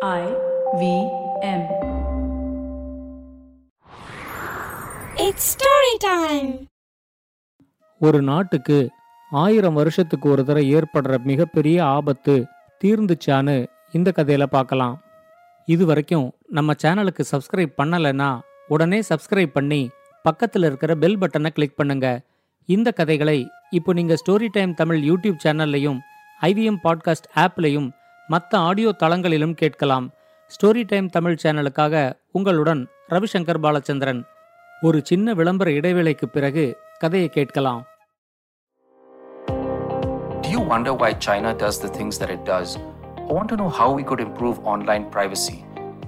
I V M. It's story time. ஒரு நாட்டுக்கு ஆயிரம் வருஷத்துக்கு ஒரு தடவை ஏற்படுற மிகப்பெரிய ஆபத்து தீர்ந்துச்சான்னு இந்த கதையில பார்க்கலாம் இது வரைக்கும் நம்ம சேனலுக்கு சப்ஸ்கிரைப் பண்ணலைன்னா உடனே சப்ஸ்கிரைப் பண்ணி பக்கத்தில் இருக்கிற பெல் பட்டனை கிளிக் பண்ணுங்க இந்த கதைகளை இப்போ நீங்க ஸ்டோரி டைம் தமிழ் யூடியூப் சேனல்லையும் ஐவிஎம் பாட்காஸ்ட் ஆப்லையும் மற்ற ஆடியோ தளங்களிலும் கேட்கலாம் ஸ்டோரி டைம் தமிழ் சேனலுக்காக உங்களுடன் ரவிசங்கர் பாலச்சந்திரன் ஒரு சின்ன விளம்பர இடைவேளைக்கு பிறகு கதையை கேட்கலாம் Do you wonder why China does the things that it does? Or want to know how we could improve online privacy?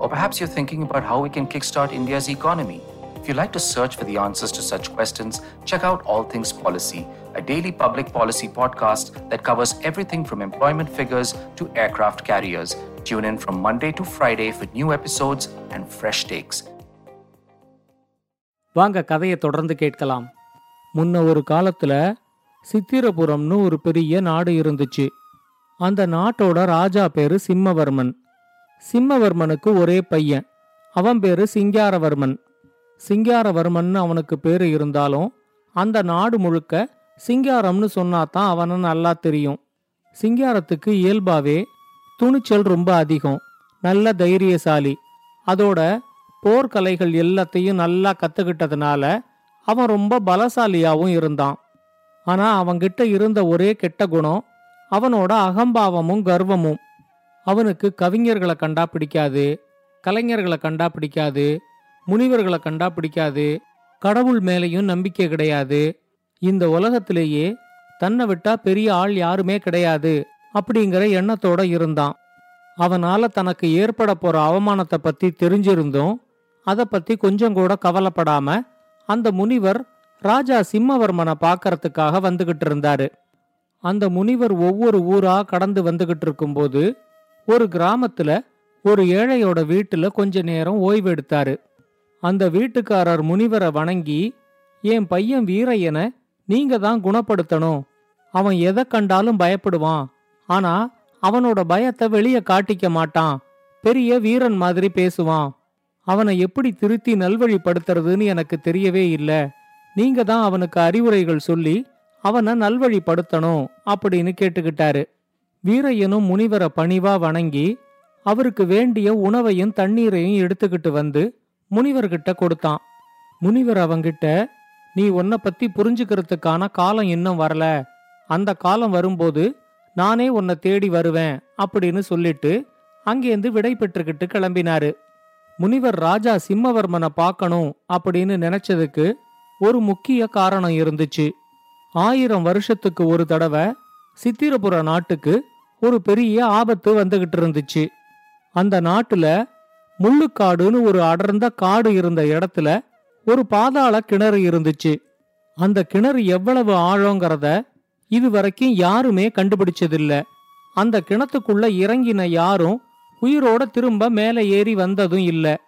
Or perhaps you're thinking about how we can kickstart India's economy? If you'd like to search for the answers to such questions, check out All Things Policy, a daily public policy podcast that covers everything from employment figures to aircraft carriers. Tune in from Monday to Friday for new episodes and fresh takes. வாங்க கதையை தொடர்ந்து கேட்கலாம் முன்ன ஒரு காலத்துல சித்திரபுரம்னு ஒரு பெரிய நாடு இருந்துச்சு அந்த நாட்டோட ராஜா பேரு சிம்மவர்மன் சிம்மவர்மனுக்கு ஒரே பையன் அவன் பேரு சிங்காரவர்மன் சிங்காரவர்மன் அவனுக்கு பேரு இருந்தாலும் அந்த நாடு முழுக்க சிங்காரம்னு சொன்னாதான் அவனை நல்லா தெரியும். சிங்காரத்துக்கு இயல்பாவே துணிச்சல் ரொம்ப அதிகம். நல்ல தைரியசாலி. அதோட போர்க்கலைகள் எல்லாத்தையும் நல்லா கத்துக்கிட்டதுனால அவன் ரொம்ப பலசாலியாவும் இருந்தான். ஆனா அவன்கிட்ட இருந்த ஒரே கெட்ட குணம் அவனோட அகம்பாவமும் கர்வமும். அவனுக்கு கவிஞர்களை கண்டா பிடிக்காது கலைஞர்களை கண்டா பிடிக்காது முனிவர்களை கண்டா பிடிக்காது. கடவுள் மேலையும் நம்பிக்கை கிடையாது. இந்த உலகத்திலேயே தன்னை விட்டா பெரிய ஆள் யாருமே கிடையாது அப்படிங்கிற எண்ணத்தோட இருந்தான். அவனால தனக்கு ஏற்பட போற அவமானத்தை பத்தி தெரிஞ்சிருந்தும் அதை பத்தி கொஞ்சம் கூட கவலைப்படாம அந்த முனிவர் ராஜா சிம்மவர்மனை பார்க்கறதுக்காக வந்துகிட்டு இருந்தாரு. அந்த முனிவர் ஒவ்வொரு ஊரா கடந்து வந்துகிட்டு இருக்கும்போது ஒரு கிராமத்துல ஒரு ஏழையோட வீட்டுல கொஞ்ச நேரம் ஓய்வு எடுத்தாரு. அந்த வீட்டுக்காரர் முனிவரை வணங்கி என் பையன் வீரையன நீங்க தான் குணப்படுத்தணும். அவன் எதை கண்டாலும் பயப்படுவான். ஆனா அவனோட பயத்தை வெளியே காட்டிக்க மாட்டான். பெரிய வீரன் மாதிரி பேசுவான். அவனை எப்படி திருத்தி நல்வழிப்படுத்துறதுன்னு எனக்கு தெரியவே இல்ல. நீங்க தான் அவனுக்கு அறிவுரைகள் சொல்லி அவனை நல்வழிப்படுத்தணும் அப்படின்னு கேட்டுக்கிட்டாரு. வீரையனும் முனிவரை பணிவா வணங்கி அவருக்கு வேண்டிய உணவையும் தண்ணீரையும் எடுத்துக்கிட்டு வந்து முனிவர்கிட்ட கொடுத்தான். முனிவர் அவங்கிட்ட நீ உன்னை பத்தி புரிஞ்சுக்கிறதுக்கான காலம் இன்னும் வரல. அந்த காலம் வரும்போது நானே உன்னை தேடி வருவேன் அப்படின்னு சொல்லிட்டு அங்கேருந்து விடை பெற்றுக்கிட்டு கிளம்பினாரு. முனிவர் ராஜா சிம்மவர்மனை பார்க்கணும் அப்படின்னு நினைச்சதுக்கு ஒரு முக்கிய காரணம் இருந்துச்சு. ஆயிரம் வருஷத்துக்கு ஒரு தடவை சித்திரபுர நாட்டுக்கு ஒரு பெரிய ஆபத்து வந்துகிட்டு இருந்துச்சு. அந்த நாட்டுல முள்ளுக்காடுன்னு ஒரு அடர்ந்த காடு இருந்த இடத்துல ஒரு பாதாள கிணறு இருந்துச்சு. அந்த கிணறு எவ்வளவு ஆழங்கிறத இதுவரைக்கும் யாருமே கண்டுபிடிச்சதில்ல. அந்த கிணத்துக்குள்ள இறங்கின யாரும் உயிரோட திரும்ப மேலே ஏறி வந்ததும் இல்ல.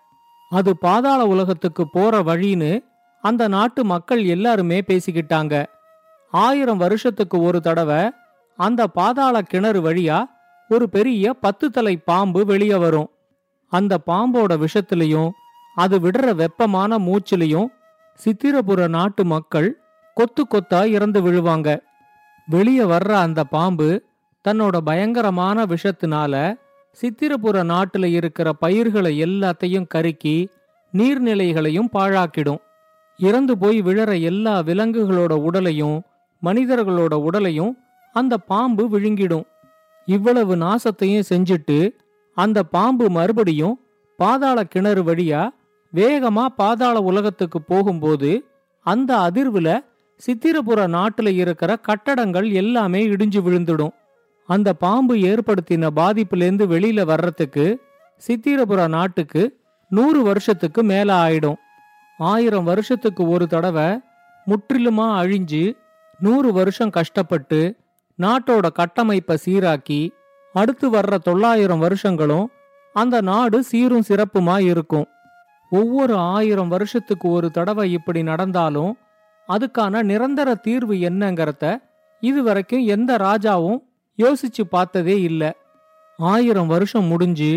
அது பாதாள உலகத்துக்கு போற வழின்னு அந்த நாட்டு மக்கள் எல்லாருமே பேசிக்கிட்டாங்க. ஆயிரம் வருஷத்துக்கு ஒரு தடவை அந்த பாதாள கிணறு வழியா ஒரு பெரிய பத்து தலை பாம்பு வெளியே வரும். அந்த பாம்போட விஷத்திலையும் அது விடுற வெப்பமான மூச்சிலையும் சித்திரபுர நாட்டு மக்கள் கொத்து கொத்தா இறந்து விழுவாங்க. வெளியே வர்ற அந்த பாம்பு தன்னோட பயங்கரமான விஷத்தினால சித்திரபுர நாட்டுல இருக்கிற பயிர்களை எல்லாத்தையும் கருக்கி நீர்நிலைகளையும் பாழாக்கிடும். இறந்து போய் விழற எல்லா விலங்குகளோட உடலையும் மனிதர்களோட உடலையும் அந்த பாம்பு விழுங்கிடும். இவ்வளவு நாசத்தையும் செஞ்சுட்டு அந்த பாம்பு மறுபடியும் பாதாள கிணறு வழியா வேகமா பாதாள உலகத்துக்கு போகும்போது அந்த அதிர்வுல சித்திரபுர நாட்டுல இருக்கிற கட்டடங்கள் எல்லாமே இடிஞ்சு விழுந்துடும். அந்த பாம்பு ஏற்படுத்தின பாதிப்புலேருந்து வெளியில வர்றதுக்கு சித்திரபுர நாட்டுக்கு நூறு வருஷத்துக்கு மேல ஆயிடும். ஆயிரம் வருஷத்துக்கு ஒரு தடவை முற்றிலுமா அழிஞ்சு நூறு வருஷம் கஷ்டப்பட்டு நாட்டோட கட்டமைப்பை சீராக்கி அடுத்து வர்ற தொள்ளாயிரம் வருஷங்களும் அந்த நாடு சீரும் சிறப்புமா இருக்கும். ஒவ்வொரு ஆயிரம் வருஷத்துக்கு ஒரு தடவை இப்படி நடந்தாலும் அதுக்கான நிரந்தர தீர்வு என்னங்கிறத இதுவரைக்கும் எந்த ராஜாவும் யோசிச்சு பார்த்ததே இல்லை. ஆயிரம் வருஷம் முடிஞ்சு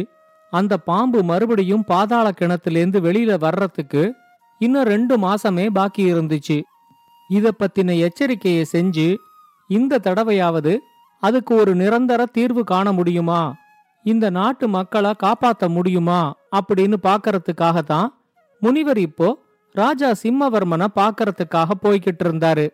அந்த பாம்பு மறுபடியும் பாதாள கிணத்துலேருந்து வெளியில வர்றதுக்கு இன்னும் ரெண்டு மாசமே பாக்கி இருந்துச்சு. இத பத்தின எச்சரிக்கையை செஞ்சு இந்த தடவையாவது அதுக்கு ஒரு நிரந்தர தீர்வு காண முடியுமா? இந்த நாட்டு மக்களை காப்பாத்த முடியுமா? அப்படின்னு பாக்கறதுக்காகத்தான் முனிவர் இப்போ ராஜா சிம்மவர்மனை பாக்கறதுக்காக போய்கிட்டு இருந்தாரு.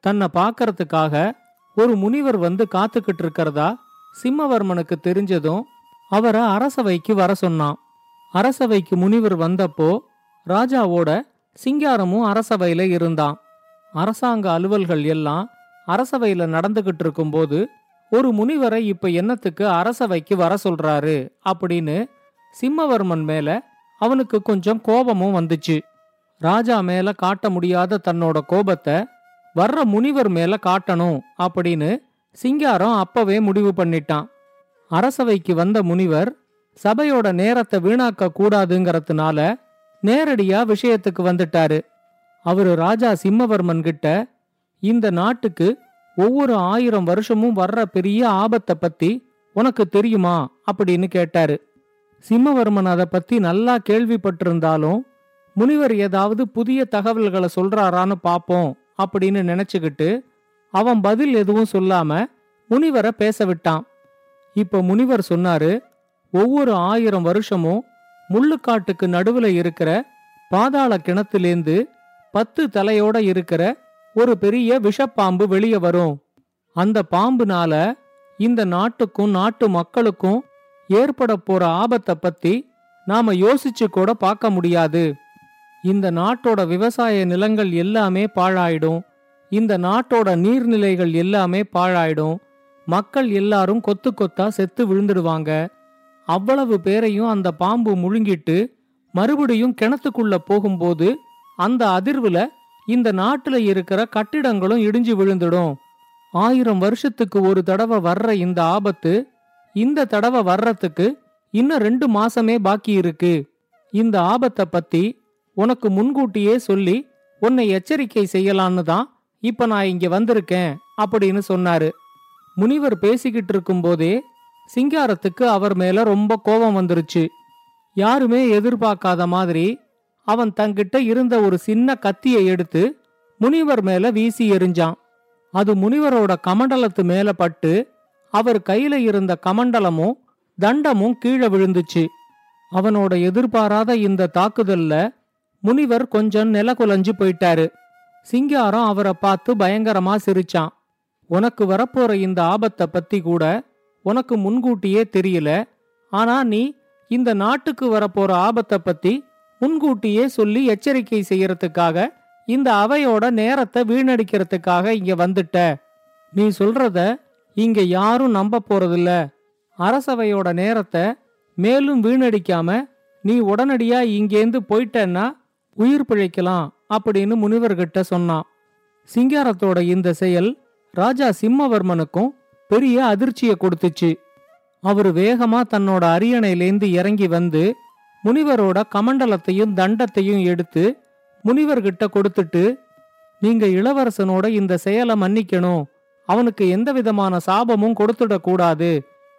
தன்னை பாக்கறதுக்காக ஒரு முனிவர் வந்து காத்துக்கிட்டு இருக்கிறதா சிம்மவர்மனுக்கு தெரிஞ்சதும் அவரை அரசவைக்கு வர சொன்னான். அரசவைக்கு முனிவர் வந்தப்போ ராஜாவோட சிங்காரமும் அரசவையில இருந்தான். அரசாங்க அலுவல்கள் எல்லாம் அரசவையில நடந்துகிட்டு இருக்கும்போது ஒரு முனிவரை இப்ப என்னத்துக்கு அரசவைக்கு வர சொல்றாரு? அப்படின்னு சிம்மவர்மன் மேல அவனுக்கு கொஞ்சம் கோபமும் வந்துச்சு. ராஜா மேல காட்ட முடியாத தன்னோட கோபத்தை வர்ற முனிவர் மேல காட்டணும் அப்படின்னு சிங்காரம் அப்பவே முடிவு பண்ணிட்டான். அரசவைக்கு வந்த முனிவர் சபையோட நேரத்தை வீணாக்க கூடாதுங்கிறதுனால நேரடியா விஷயத்துக்கு வந்துட்டாரு. அவரு ராஜா சிம்மவர்மன் கிட்ட இந்த நாட்டுக்கு ஒவ்வொரு ஆயிரம் வருஷமும் வர்ற பெரிய ஆபத்தை பத்தி உனக்கு தெரியுமா? அப்படின்னு கேட்டாரு. சிம்மவர்மன் அதை பத்தி நல்லா கேள்விப்பட்டிருந்தாலும் முனிவர் ஏதாவது புதிய தகவல்களை சொல்றாரான்னு பாப்போம் அப்படின்னு நினைச்சுக்கிட்டு அவன் பதில் எதுவும் சொல்லாம முனிவரை பேச விட்டான். இப்ப முனிவர் சொன்னாரு ஒவ்வொரு ஆயிரம் வருஷமும் முள்ளுக்காட்டுக்கு நடுவுல இருக்கிற பாதாள கிணத்திலேந்து பத்து தலையோட இருக்கிற ஒரு பெரிய விஷப்பாம்பு வெளியே வரும். அந்த பாம்புனால இந்த நாட்டுக்கும் நாட்டு மக்களுக்கும் ஏற்பட போற ஆபத்தை பத்தி நாம யோசிச்சு கூட பார்க்க முடியாது. இந்த நாட்டோட விவசாய நிலங்கள் எல்லாமே பாழாயிடும். இந்த நாட்டோட நீர்நிலைகள் எல்லாமே பாழாயிடும். மக்கள் எல்லாரும் கொத்து கொத்தா செத்து விழுந்துடுவாங்க. அவ்வளவு பேரையும் அந்த பாம்பு முழுங்கிட்டு மறுபடியும் கிணத்துக்குள்ள போகும்போது அந்த அதிர்வுல இந்த நாட்டுல இருக்கிற கட்டிடங்களும் இடிஞ்சு விழுந்துடும். ஆயிரம் வருஷத்துக்கு ஒரு தடவை வர்ற இந்த ஆபத்து இந்த தடவை வர்றதுக்கு இன்னும் ரெண்டு மாசமே பாக்கி இருக்கு. இந்த ஆபத்தை பத்தி உனக்கு முன்கூட்டியே சொல்லி உன்னை எச்சரிக்கை செய்யலான்னு தான் இப்ப நான் இங்க வந்திருக்கேன் அப்படின்னு சொன்னாரு. முனிவர் பேசிக்கிட்டு இருக்கும்போதே சிங்காரத்துக்கு அவர் மேல ரொம்ப கோபம் வந்துருச்சு. யாருமே எதிர்பார்க்காத மாதிரி அவன் தங்கிட்ட இருந்த ஒரு சின்ன கத்தியை எடுத்து முனிவர் மேல வீசி எறிஞ்சான். அது முனிவரோட கமண்டலத்து மேல பட்டு அவர் கையில இருந்த கமண்டலமும் தண்டமும் கீழே விழுந்துச்சு. அவனோட எதிர்பாராத இந்த தாக்குதல்ல முனிவர் கொஞ்சம் நிலகுலைஞ்சு போயிட்டாரு. சிங்காரம் அவரை பார்த்து பயங்கரமா சிரிச்சான். உனக்கு வரப்போற இந்த ஆபத்தை பத்தி கூட உனக்கு முன்கூட்டியே தெரியல. ஆனா நீ இந்த நாட்டுக்கு வரப்போற ஆபத்தை பத்தி முன்கூட்டியே சொல்லி எச்சரிக்கை செய்யறதுக்காக இந்த அவையோட நேரத்தை வீணடிக்கிறதுக்காக இங்க வந்துட்ட. நீ சொல்றத இங்க யாரும் நம்ப போறதில்ல. அரசவையோட நேரத்தை மேலும் வீணடிக்காம நீ உடனடியா இங்கேந்து போயிட்டன்னா உயிர் பிழைக்கலாம் அப்படின்னு முனிவர்கிட்ட சொன்னான். சிங்காரத்தோட இந்த செயல் ராஜா சிம்மவர்மனுக்கும் பெரிய அதிர்ச்சியை கொடுத்துச்சு. அவரு வேகமா தன்னோட அரியணையிலேந்து இறங்கி வந்து முனிவரோட கமண்டலத்தையும் தண்டத்தையும் எடுத்து முனிவர்கிட்ட கொடுத்துட்டு நீங்க இளவரசனோட இந்த செயலை மன்னிக்கணும். அவனுக்கு எந்த விதமான சாபமும் கொடுத்துடக்கூடாது.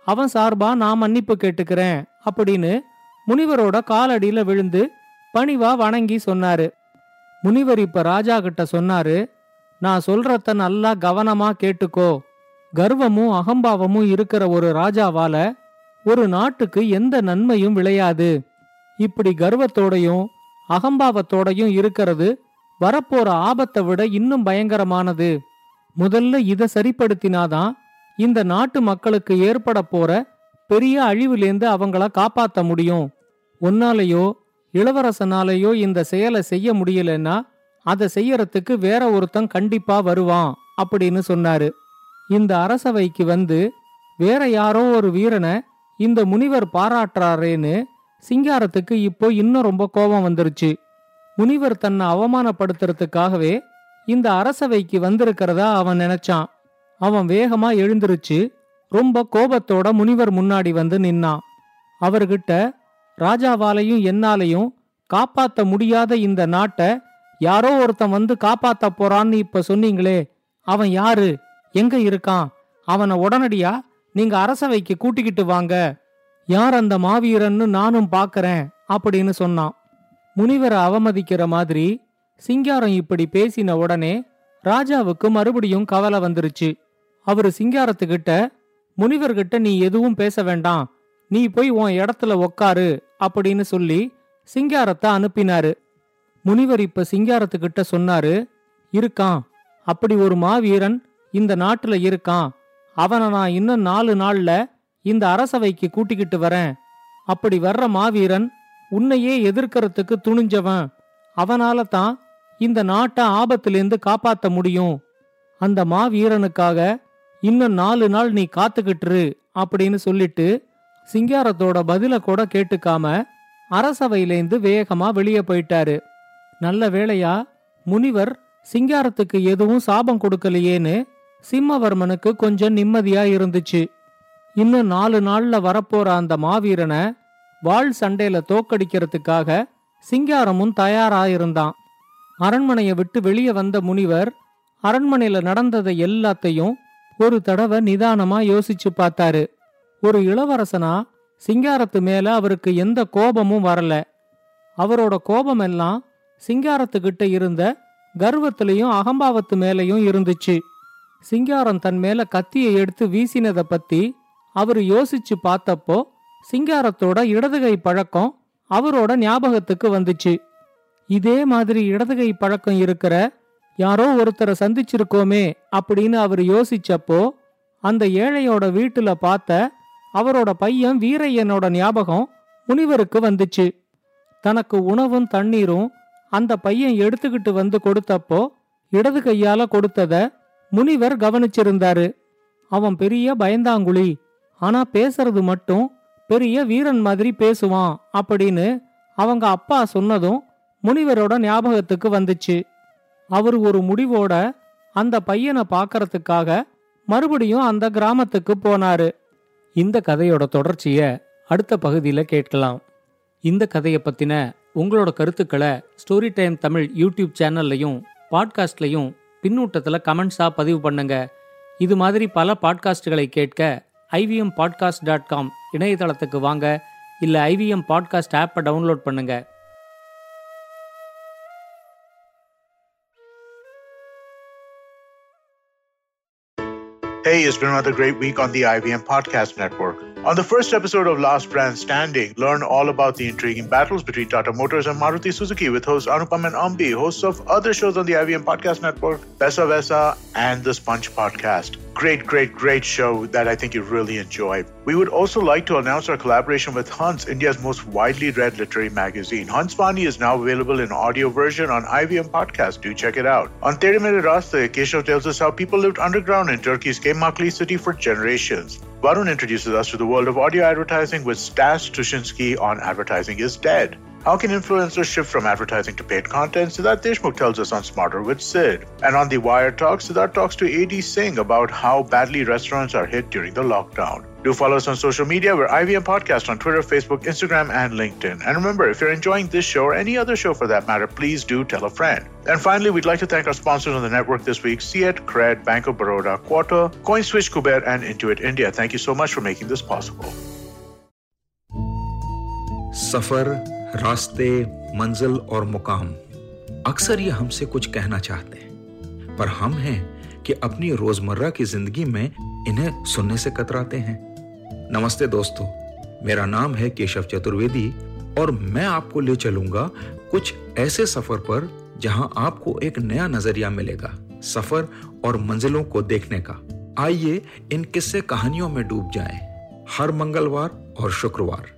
அவன் சார்பா நான் மன்னிப்பு கேட்டுக்கிறேன் அப்படின்னு முனிவரோட காலடியில விழுந்து பணிவா வணங்கி சொன்னாரு. முனிவர் இப்ப ராஜா கிட்ட சொன்னாரு நான் சொல்றத நல்லா கவனமா கேட்டுக்கோ. கர்வமும் அகம்பாவமும் இருக்கிற ஒரு ராஜாவால ஒரு நாட்டுக்கு எந்த நன்மையும் விளையாது. இப்படி கர்வத்தோடையும் அகம்பாவத்தோடையும் இருக்கிறது வரப்போற ஆபத்தை விட இன்னும் பயங்கரமானது. முதல்ல இதை சரிப்படுத்தினாதான் இந்த நாட்டு மக்களுக்கு ஏற்பட போற பெரிய அழிவுலேருந்து அவங்கள காப்பாத்த முடியும். உன்னாலேயோ இளவரசனாலேயோ இந்த செயலை செய்ய முடியலன்னா அதை செய்யறதுக்கு வேற ஒருத்தன் கண்டிப்பா வருவான் அப்படின்னு சொன்னாரு. இந்த அரசவைக்கு வந்து வேற யாரோ ஒரு வீரனை இந்த முனிவர் பாராட்டுறாரேன்னு சிங்காரத்துக்கு இப்போ இன்னும் ரொம்ப கோபம் வந்துருச்சு. முனிவர் தன்னை அவமானப்படுத்துறதுக்காகவே இந்த அரசவைக்கு வந்திருக்கிறதா அவன் நினைச்சான். அவன் வேகமா எழுந்திருச்சு ரொம்ப கோபத்தோட முனிவர் முன்னாடி வந்து நின்னான். அவர்கிட்ட ராஜாவாலையும் என்னாலையும் காப்பாத்த முடியாத இந்த நாட்டை யாரோ ஒருத்தன் வந்து காப்பாத்த போறான்னு இப்ப சொன்னீங்களே அவன் யாரு? எங்க இருக்கான்? அவனை உடனடியா நீங்க அரசவைக்கு கூட்டிக்கிட்டு வாங்க. யார் அந்த மாவீரன்னு நானும் பாக்கறேன் அப்படின்னு சொன்னான். முனிவரை அவமதிக்கிற மாதிரி சிங்காரம் இப்படி பேசின உடனே ராஜாவுக்கு மறுபடியும் கவலை வந்துருச்சு. அவரு சிங்காரத்துக்கிட்ட முனிவர்கிட்ட நீ எதுவும் பேச வேண்டாம். நீ போய் உன் இடத்துல உக்காரு அப்படின்னு சொல்லி சிங்காரத்தை அனுப்பினாரு. முனிவர் இப்ப சிங்காரத்துக்கிட்ட சொன்னாரு இருக்கான். அப்படி ஒரு மாவீரன் இந்த நாட்டுல இருக்கான். அவனை நான் இன்னும் நாலு நாள்ல இந்த அரசவைக்கு கூட்டிக்கிட்டு வரேன். அப்படி வர்ற மாவீரன் உன்னையே எதிர்க்கறதுக்கு துணிஞ்சவன். அவனால தான் இந்த நாட்டை ஆபத்திலேருந்து காப்பாத்த முடியும். அந்த மாவீரனுக்காக இன்னும் நாலு நாள் நீ காத்துக்கிட்டுரு அப்படின்னு சொல்லிட்டு சிங்காரத்தோட பதில கூட கேட்டுக்காம அரசவையிலேந்து வேகமா வெளியே போயிட்டாரு. நல்ல வேளையா முனிவர் சிங்காரத்துக்கு எதுவும் சாபம் கொடுக்கலையேன்னு சிம்மவர்மனுக்கு கொஞ்சம் நிம்மதியா இருந்துச்சு. இன்னும் நாலு நாள்ல வரப்போற அந்த மாவீரனை வாள் சண்டையில தோக்கடிக்கிறதுக்காக சிங்காரமும் தயாராயிருந்தான். அரண்மனையை விட்டு வெளியே வந்த முனிவர் அரண்மனையில நடந்ததை எல்லாத்தையும் ஒரு தடவை நிதானமா யோசிச்சு பார்த்தாரு. ஒரு இளவரசனா சிங்காரத்து மேல அவருக்கு எந்த கோபமும் வரல. அவரோட கோபம் எல்லாம் சிங்காரத்துக்கிட்ட இருந்த கர்வத்திலையும் அகம்பாவத்து மேலையும் இருந்துச்சு. சிங்காரம் தன் மேல கத்தியை எடுத்து வீசினதை பத்தி அவரு யோசிச்சு பார்த்தப்போ சிங்காரத்தோட இடதுகை பழக்கம் அவரோட ஞாபகத்துக்கு வந்துச்சு. இதே மாதிரி இடதுகை பழக்கம் இருக்கிற யாரோ ஒருத்தரை சந்திச்சிருக்கோமே அப்படின்னு அவர் யோசிச்சப்போ அந்த ஏழையோட வீட்டுல பார்த்த அவரோட பையன் வீரையனோட ஞாபகம் முனிவருக்கு வந்துச்சு. தனக்கு உணவும் தண்ணீரும் அந்த பையன் எடுத்துக்கிட்டு வந்து கொடுத்தப்போ இடது கையால கொடுத்தத முனிவர் கவனிச்சிருந்தாரு. அவன் பெரிய பயந்தாங்குழி. ஆனா பேசுறது மட்டும் பெரிய வீரன் மாதிரி பேசுவான் அப்படின்னு அவங்க அப்பா சொன்னதும் முனிவரோட ஞாபகத்துக்கு வந்துச்சு. அவர் ஒரு முடிவோட அந்த பையனை பார்க்கறதுக்காக மறுபடியும் அந்த கிராமத்துக்கு போனாரு. இந்த கதையோட தொடர்ச்சிய அடுத்த பகுதியில் கேட்கலாம். இந்த கதையை பத்தின உங்களோட கருத்துக்களை ஸ்டோரி டைம் தமிழ் யூடியூப் சேனல்லையும் பாட்காஸ்ட்லையும் பின்னூட்டத்தில் கமெண்ட்ஸாக பதிவு பண்ணுங்க. இது மாதிரி பல பாட்காஸ்டுகளை கேட்க ஐவிஎம் பாட்காஸ்ட் டாட் காம் இணையதளத்துக்கு வாங்க இல்லை ஐவிஎம் பாட்காஸ்ட் ஆப்பை டவுன்லோட் பண்ணுங்க Hey, it's been another great week on the IBM Podcast Network. On the first episode of Last Brand Standing, learn all about the intriguing battles between Tata Motors and Maruti Suzuki with host Anupam and Ambi, hosts of other shows on the IBM Podcast Network, Besa Vesa, and the Sponge Podcast. Great, great, great show that I think you really enjoy. We would also like to announce our collaboration with Hunts, India's most widely read literary magazine. Hunts Vani is now available in audio version on IBM Podcast. Do check it out. On Tere Mere Raste, Keshav tells us how people lived underground in Turkey's Kemakli city for generations. Varun introduces us to the world of audio advertising with Stas Tushinsky on Advertising is Dead. How can influencers shift from advertising to paid content? Siddharth Deshmukh tells us on Smarter with Sid. And on The Wire Talk, Siddharth talks to AD Singh about how badly restaurants are hit during the lockdown. Do follow us on social media. We're IVM Podcast on Twitter, Facebook, Instagram, and LinkedIn. And remember, if you're enjoying this show or any other show for that matter, please do tell a friend. And finally, we'd like to thank our sponsors on the network this week Siet, Cred, Bank of Baroda, Quarter, CoinSwitch, Kuber, and Intuit India. Thank you so much for making this possible. Suffer रास्ते, मंजिल और मुकाम। अक्सर ये हमसे कुछ कहना चाहते हैं, पर हम हैं कि अपनी रोज़मर्रा की ज़िंदगी में इन्हें सुनने से कतराते हैं। नमस्ते दोस्तों, मेरा नाम है केशव चतुर्वेदी और मैं आपको ले चलूँगा कुछ ऐसे सफ़र पर जहाँ आपको एक नया नज़रिया मिलेगा, सफ़र और मंजिलों को देखने का। आइए इन किस्से कहानियों में डूब जाएँ। हर मंगलवार और शुक्रवार।